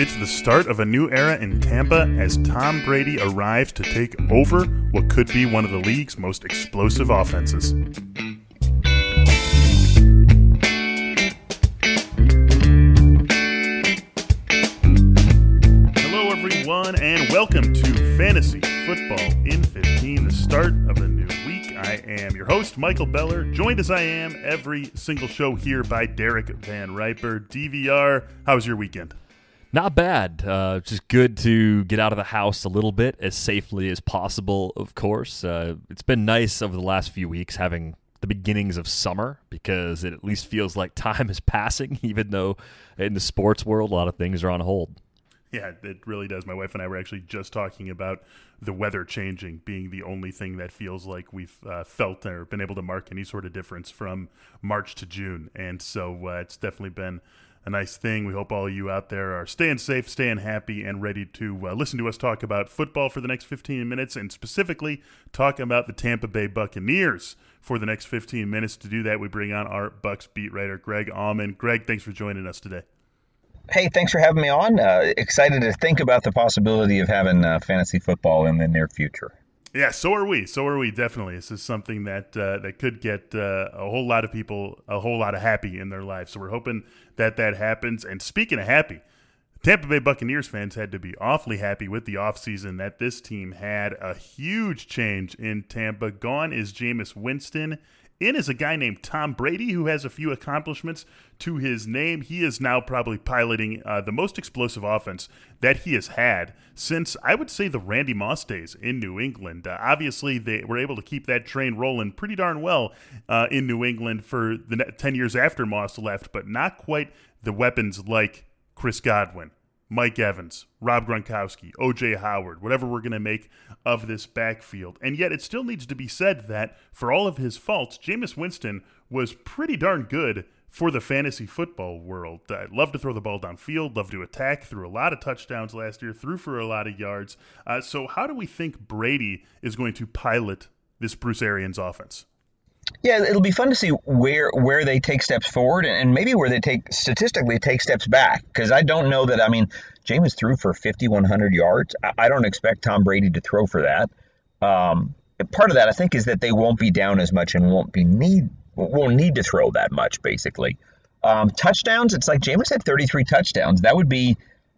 It's the start of a new era in Tampa as Tom Brady arrives to take over what could be one of the league's most explosive offenses. Hello, everyone, and welcome to Fantasy Football in 15, the start of a new week. I am your host, Michael Beller, joined as I am every single show here by Derek Van Riper. DVR, how was your weekend? Not bad. Uh, just good to get out of the house a little bit as safely as possible, of course. Uh, it's been nice over the last few weeks having the beginnings of summer because it at least feels like time is passing, even though in the sports world, a lot of things are on hold. Yeah, it really does. My wife and I were actually just talking about the weather changing being the only thing that feels like we've uh, felt or been able to mark any sort of difference from March to June. And so uh, it's definitely been a nice thing. We hope all you out there are staying safe, staying happy, and ready to uh, listen to us talk about football for the next 15 minutes, and specifically talking about the Tampa Bay Buccaneers for the next 15 minutes. To do that, we bring on our Bucs beat writer, Greg Auman. Greg, thanks for joining us today. Hey, thanks for having me on. Uh, excited to think about the possibility of having uh, fantasy football in the near future. Yeah, so are we. So are we. Definitely, this is something that uh, that could get uh, a whole lot of people a whole lot of happy in their lives. So we're hoping that that happens. And speaking of happy, Tampa Bay Buccaneers fans had to be awfully happy with the offseason that this team had a huge change in Tampa. Gone is Jameis Winston. In is a guy named Tom Brady who has a few accomplishments to his name. He is now probably piloting uh, the most explosive offense that he has had since, I would say, the Randy Moss days in New England. Uh, obviously, they were able to keep that train rolling pretty darn well uh, in New England for the 10 years after Moss left, but not quite the weapons like Chris Godwin, Mike Evans, Rob Gronkowski, OJ Howard, whatever we're going to make of this backfield. And yet it still needs to be said that for all of his faults, Jameis Winston was pretty darn good for the fantasy football world. I love to throw the ball downfield, love to attack, threw a lot of touchdowns last year, threw for a lot of yards. Uh, so, how do we think Brady is going to pilot this Bruce Arians offense? Yeah, it'll be fun to see where where they take steps forward and maybe where they take statistically take steps back because I don't know that. I mean, Jameis threw for 5,100 yards. I don't expect Tom Brady to throw for that. Um, part of that I think is that they won't be down as much and won't be need won't need to throw that much basically. Um, touchdowns, it's like Jameis had 33 touchdowns. That would be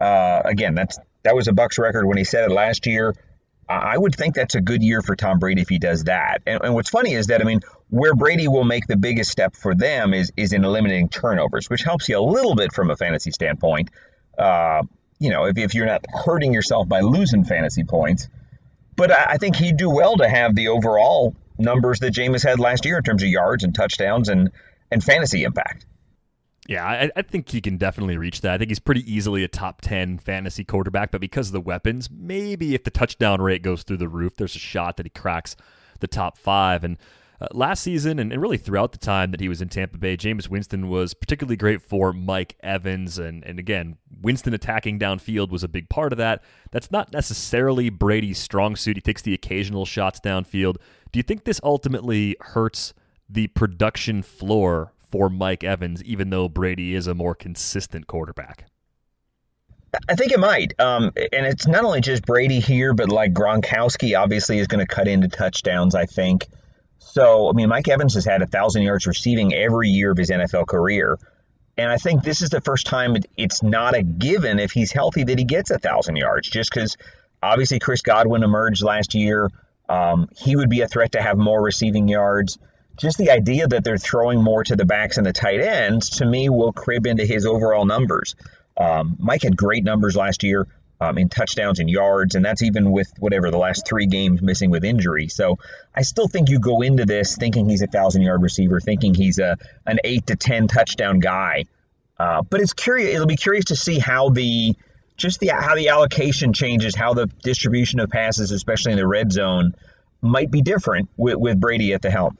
uh, again that's that was a Bucs record when he said it last year. I would think that's a good year for Tom Brady if he does that. And, and, what's funny is that I mean, where Brady will make the biggest step for them is is in eliminating turnovers, which helps you a little bit from a fantasy standpoint. Uh, you know, if, if you're not hurting yourself by losing fantasy points. But I, I think he'd do well to have the overall numbers that Jameis had last year in terms of yards and touchdowns and and fantasy impact. Yeah, I, I, think he can definitely reach that. I think he's pretty easily a top 10 fantasy quarterback, but because of the weapons, maybe if the touchdown rate goes through the roof, there's a shot that he cracks the top five. And uh, last season, and, and, really throughout the time that he was in Tampa Bay, Jameis Winston was particularly great for Mike Evans. And, and again, Winston attacking downfield was a big part of that. That's not necessarily Brady's strong suit. He takes the occasional shots downfield. Do you think this ultimately hurts the production floor for Mike Evans, even though Brady is a more consistent quarterback? I think it might. Um, and it's not only just Brady here, but like Gronkowski obviously is going to cut into touchdowns, I think. So, I mean, Mike Evans has had a 1,000 yards receiving every year of his NFL career. And I think this is the first time it's not a given if he's healthy that he gets a 1,000 yards, just because obviously Chris Godwin emerged last year. Um, he would be a threat to have more receiving yards just the idea that they're throwing more to the backs and the tight ends to me will crib into his overall numbers. Um, Mike had great numbers last year um, in touchdowns and yards, and that's even with whatever the last three games missing with injury. So I still think you go into this thinking he's a thousand yard receiver, thinking he's a an eight to ten touchdown guy. Uh, but it's curious. It'll be curious to see how the just the how the allocation changes, how the distribution of passes, especially in the red zone, might be different with, with Brady at the helm.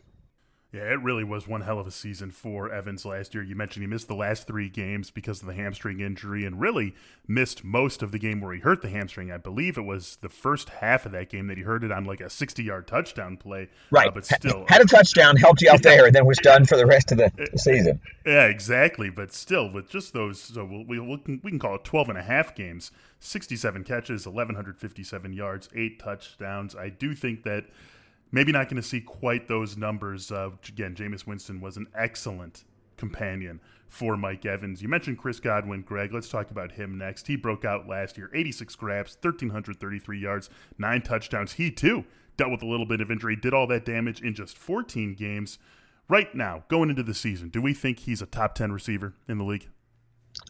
Yeah, it really was one hell of a season for Evans last year. You mentioned he missed the last three games because of the hamstring injury and really missed most of the game where he hurt the hamstring. I believe it was the first half of that game that he hurt it on like a 60 yard touchdown play. Right. Uh, but still. Had a touchdown, helped you out there, and then was done for the rest of the season. Yeah, exactly. But still, with just those, so we'll, we, we, can, we can call it 12 and a half games, 67 catches, 1,157 yards, eight touchdowns. I do think that maybe not going to see quite those numbers. Uh, again, Jameis Winston was an excellent companion for Mike Evans. You mentioned Chris Godwin, Greg. Let's talk about him next. He broke out last year 86 grabs, 1,333 yards, nine touchdowns. He, too, dealt with a little bit of injury, did all that damage in just 14 games. Right now, going into the season, do we think he's a top 10 receiver in the league?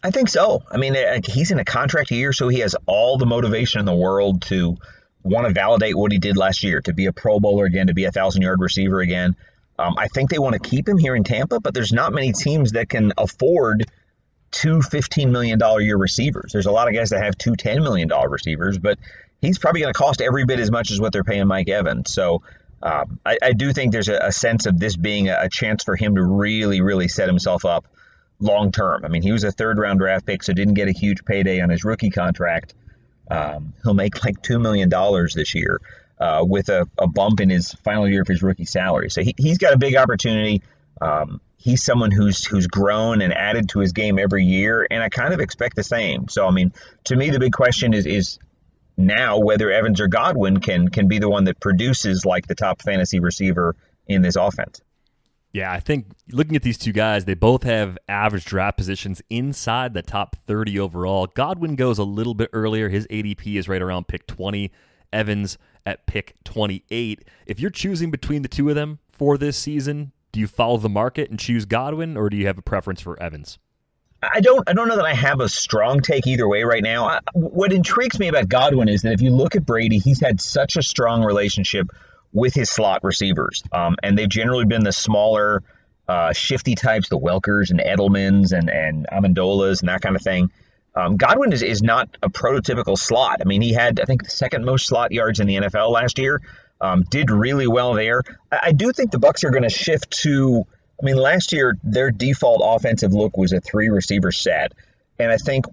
I think so. I mean, uh, he's in a contract year, so he has all the motivation in the world to want to validate what he did last year, to be a Pro Bowler again, to be a thousand yard receiver again. Um, I think they want to keep him here in Tampa, but there's not many teams that can afford two $15 million year receivers. There's a lot of guys that have two $10 million receivers, but he's probably going to cost every bit as much as what they're paying Mike Evans. So um, I, I, do think there's a, a, sense of this being a, a chance for him to really, really set himself up long term. I mean, he was a third round draft pick, so didn't get a huge payday on his rookie contract. Um, he'll make like $2 million this year uh, with a, a, bump in his final year of his rookie salary. So he, he's got a big opportunity. Um, he's someone who's who's grown and added to his game every year, and I kind of expect the same. So I mean, to me, the big question is is now whether Evans or Godwin can can be the one that produces like the top fantasy receiver in this offense. Yeah, I think looking at these two guys, they both have average draft positions inside the top 30 overall. Godwin goes a little bit earlier. His ADP is right around pick 20. Evans at pick 28. If you're choosing between the two of them for this season, do you follow the market and choose Godwin or do you have a preference for Evans? I don't I don't know that I have a strong take either way right now. I, what intrigues me about Godwin is that if you look at Brady, he's had such a strong relationship with his slot receivers. Um, and they've generally been the smaller, uh, shifty types, the Welkers and Edelmans and, and Amendolas and that kind of thing. Um, Godwin is, is not a prototypical slot. I mean, he had, I think, the second most slot yards in the NFL last year. Um, did really well there. I, I do think the Bucs are going to shift to. I mean, last year their default offensive look was a three receiver set, and I think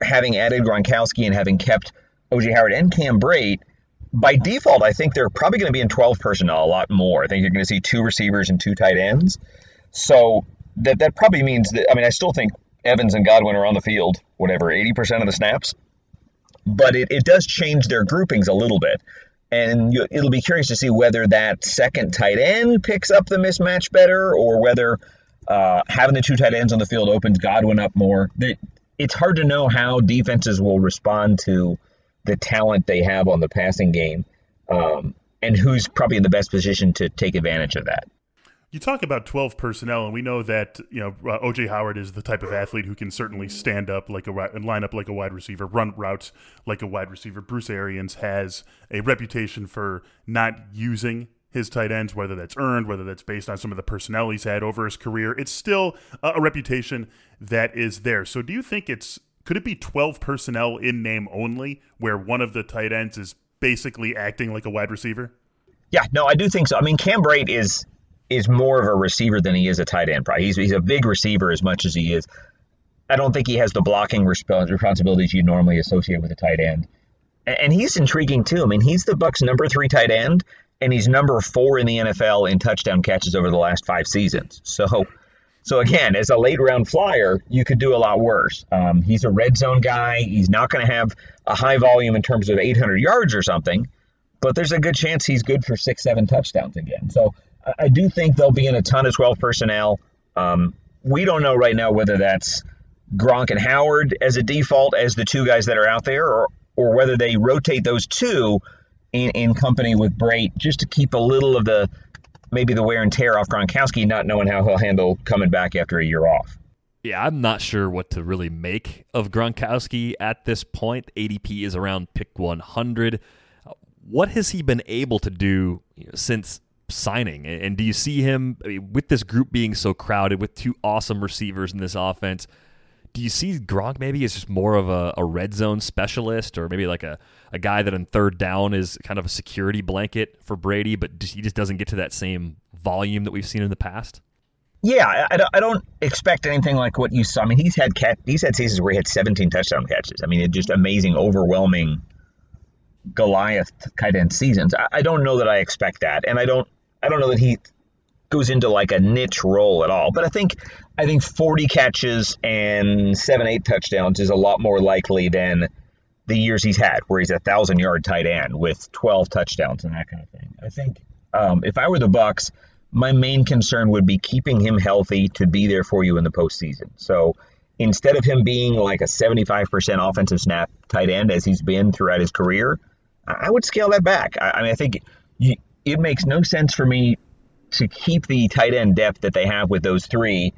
having added Gronkowski and having kept OJ Howard and Cam Brate, by default, I think they're probably going to be in 12 personnel a lot more. I think you're going to see two receivers and two tight ends. So that that probably means that I mean I still think Evans and Godwin are on the field, whatever, 80% of the snaps. But it, it does change their groupings a little bit. And you, it'll be curious to see whether that second tight end picks up the mismatch better or whether uh, having the two tight ends on the field opens Godwin up more. It's hard to know how defenses will respond to the talent they have on the passing game, um, and who's probably in the best position to take advantage of that. You talk about 12 personnel, and we know that you know uh, OJ Howard is the type of athlete who can certainly stand up like a and line up like a wide receiver, run routes like a wide receiver. Bruce Arians has a reputation for not using his tight ends, whether that's earned, whether that's based on some of the personnel he's had over his career. It's still a, a reputation that is there. So, do you think it's could it be 12 personnel in name only where one of the tight ends is basically acting like a wide receiver? Yeah, no, I do think so. I mean, Cam Brate is is more of a receiver than he is a tight end. Probably he's he's a big receiver as much as he is. I don't think he has the blocking responsibilities you normally associate with a tight end. And he's intriguing too. I mean, he's the Bucs' number three tight end, and he's number four in the NFL in touchdown catches over the last five seasons. So so again, as a late round flyer, you could do a lot worse. Um, he's a red zone guy. He's not going to have a high volume in terms of 800 yards or something, but there's a good chance he's good for six, seven touchdowns again. So I do think they'll be in a ton of 12 personnel. Um, we don't know right now whether that's Gronk and Howard as a default as the two guys that are out there, or or whether they rotate those two in, in company with Brate just to keep a little of the maybe the wear and tear off Gronkowski, not knowing how he'll handle coming back after a year off. Yeah, I'm not sure what to really make of Gronkowski at this point. ADP is around pick 100. What has he been able to do since signing? And do you see him I mean, with this group being so crowded with two awesome receivers in this offense? Do you see Gronk maybe as just more of a, a red zone specialist, or maybe like a, a guy that on third down is kind of a security blanket for Brady, but he just doesn't get to that same volume that we've seen in the past? Yeah, I, I don't expect anything like what you saw. I mean, he's had cat, he's had seasons where he had 17 touchdown catches. I mean, it's just amazing, overwhelming Goliath kind of seasons. I, I don't know that I expect that, and I don't I don't know that he goes into like a niche role at all. But I think I think 40 catches and seven eight touchdowns is a lot more likely than the years he's had, where he's a thousand yard tight end with 12 touchdowns and that kind of thing. I think um, if I were the Bucs, my main concern would be keeping him healthy to be there for you in the postseason. So instead of him being like a 75% offensive snap tight end as he's been throughout his career, I would scale that back. I, mean, I think you, it makes no sense for me to keep the tight end depth that they have with those three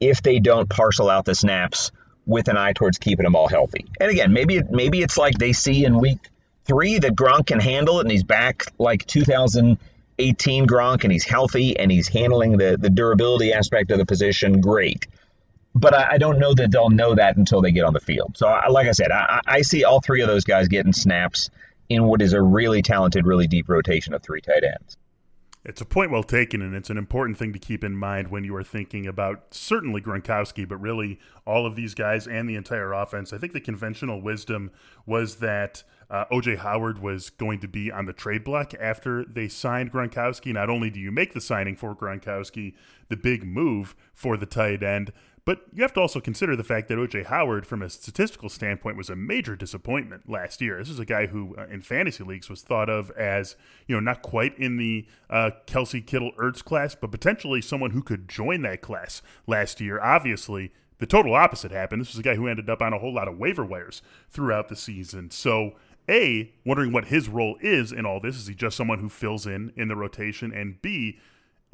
if they don't parcel out the snaps with an eye towards keeping them all healthy. And again, maybe maybe it's like they see in week three that Gronk can handle it and he's back like 2018 Gronk and he's healthy and he's handling the, the durability aspect of the position great. But I, I don't know that they'll know that until they get on the field. So, I, like I said, I, I see all three of those guys getting snaps in what is a really talented, really deep rotation of three tight ends. It's a point well taken, and it's an important thing to keep in mind when you are thinking about certainly Gronkowski, but really all of these guys and the entire offense. I think the conventional wisdom was that uh, OJ Howard was going to be on the trade block after they signed Gronkowski. Not only do you make the signing for Gronkowski, the big move for the tight end, but you have to also consider the fact that OJ Howard, from a statistical standpoint, was a major disappointment last year. This is a guy who, uh, in fantasy leagues, was thought of as you know not quite in the uh, Kelce Kittle Ertz class, but potentially someone who could join that class last year. Obviously, the total opposite happened. This was a guy who ended up on a whole lot of waiver wires throughout the season. So a, wondering what his role is in all this. Is he just someone who fills in in the rotation? And B,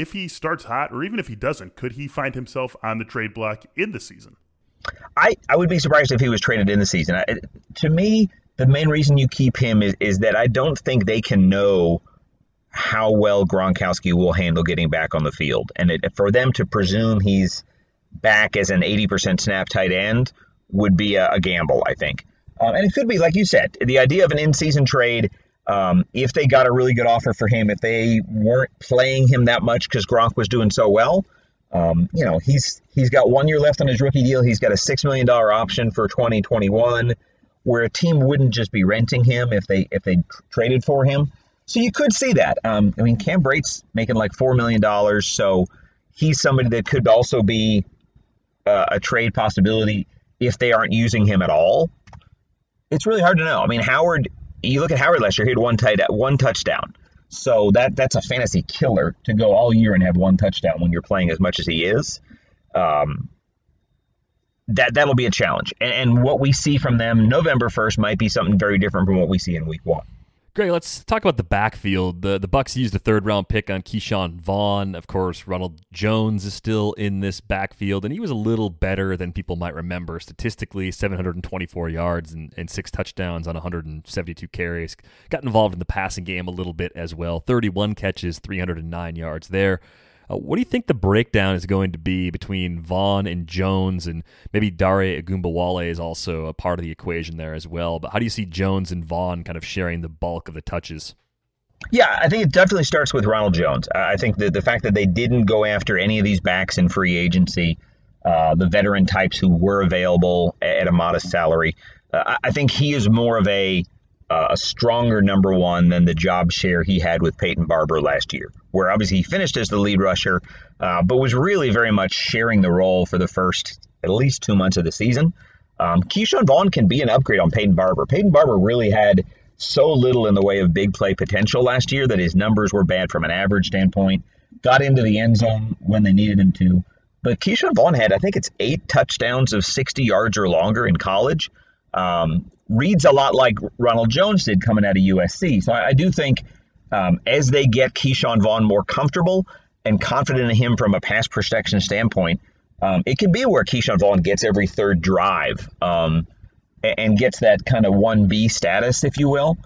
if he starts hot, or even if he doesn't, could he find himself on the trade block in the season? I, I would be surprised if he was traded in the season. I, to me, the main reason you keep him is, is that I don't think they can know how well Gronkowski will handle getting back on the field. And it, for them to presume he's back as an 80% snap tight end would be a, a gamble, I think. Um, and it could be, like you said, the idea of an in season trade. Um, if they got a really good offer for him, if they weren't playing him that much because Gronk was doing so well, um, you know, he's he's got one year left on his rookie deal. He's got a six million dollar option for 2021, where a team wouldn't just be renting him if they if they traded for him. So you could see that. Um, I mean, Cam Brate's making like four million dollars, so he's somebody that could also be uh, a trade possibility if they aren't using him at all it's really hard to know. I mean, Howard, you look at Howard last year, he had one tight one touchdown. So that that's a fantasy killer to go all year and have one touchdown when you're playing as much as he is. Um, that that'll be a challenge. And, and what we see from them November 1st might be something very different from what we see in week one. Greg, let's talk about the backfield. The the Bucs used a third round pick on Ke'Shawn Vaughn. Of course, Ronald Jones is still in this backfield, and he was a little better than people might remember. Statistically, 724 yards and, and six touchdowns on 172 carries. Got involved in the passing game a little bit as well. 31 catches, 309 yards there. Uh, what do you think the breakdown is going to be between Vaughn and Jones, and maybe Dare Ogunbowale is also a part of the equation there as well? But how do you see Jones and Vaughn kind of sharing the bulk of the touches? Yeah, I think it definitely starts with Ronald Jones. I think that the fact that they didn't go after any of these backs in free agency, uh, the veteran types who were available at a modest salary, uh, I think he is more of a uh, a stronger number one than the job share he had with Peyton Barber last year, where obviously he finished as the lead rusher, uh, but was really very much sharing the role for the first at least two months of the season. Um, Ke'Shawn Vaughn can be an upgrade on Peyton Barber. Peyton Barber really had so little in the way of big play potential last year that his numbers were bad from an average standpoint. Got into the end zone when they needed him to. But Ke'Shawn Vaughn had, I think it's eight touchdowns of 60 yards or longer in college. Um, reads a lot like Ronald Jones did coming out of USC. So I, I do think um, as they get Ke'Shawn Vaughn more comfortable and confident in him from a pass protection standpoint, um, it can be where Ke'Shawn Vaughn gets every third drive um, and gets that kind of 1B status, if you will.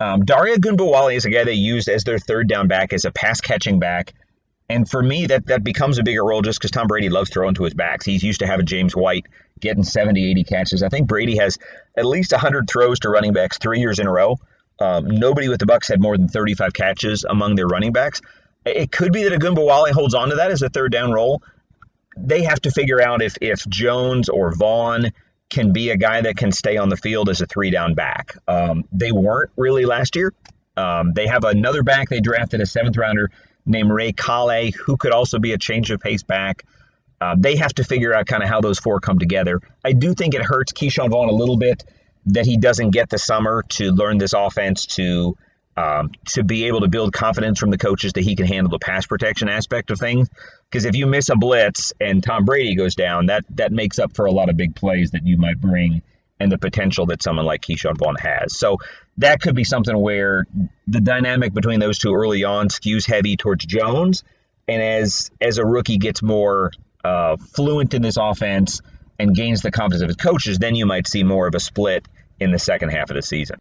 Um, Dare Ogunbowale is a guy they used as their third down back, as a pass catching back. And for me, that, that becomes a bigger role just because Tom Brady loves throwing to his backs. He's used to having James White getting 70, 80 catches. I think Brady has at least 100 throws to running backs three years in a row. Um, nobody with the Bucs had more than 35 catches among their running backs. It could be that Ogunbowale holds on to that as a third down role. They have to figure out if if Jones or Vaughn can be a guy that can stay on the field as a three down back. Um, they weren't really last year. Um, they have another back they drafted a seventh rounder named Raymond Calais, who could also be a change of pace back. Uh, they have to figure out kind of how those four come together. I do think it hurts Ke'Shawn Vaughn a little bit that he doesn't get the summer to learn this offense to um, to be able to build confidence from the coaches that he can handle the pass protection aspect of things. Because if you miss a blitz and Tom Brady goes down, that that makes up for a lot of big plays that you might bring and the potential that someone like Ke'Shawn Vaughn has. So that could be something where the dynamic between those two early on skews heavy towards Jones, and as as a rookie gets more uh, fluent in this offense and gains the confidence of his coaches, then you might see more of a split in the second half of the season.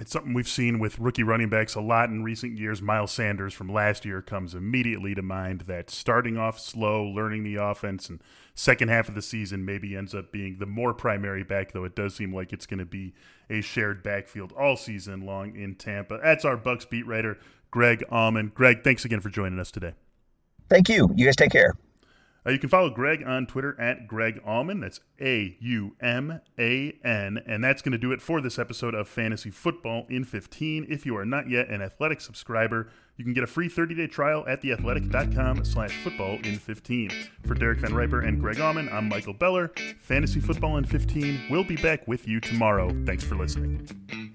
It's something we've seen with rookie running backs a lot in recent years. Miles Sanders from last year comes immediately to mind that starting off slow, learning the offense, and second half of the season maybe ends up being the more primary back, though it does seem like it's going to be a shared backfield all season long in Tampa. That's our Bucs beat writer, Greg Auman. Greg, thanks again for joining us today. Thank you. You guys take care. Uh, you can follow Greg on Twitter at Greg Auman. That's A U M A N. And that's going to do it for this episode of Fantasy Football in 15. If you are not yet an Athletic subscriber, you can get a free 30-day trial at theathletic.com slash football in 15. For Derek Van Riper and Greg Auman, I'm Michael Beller. Fantasy Football in 15. We'll be back with you tomorrow. Thanks for listening.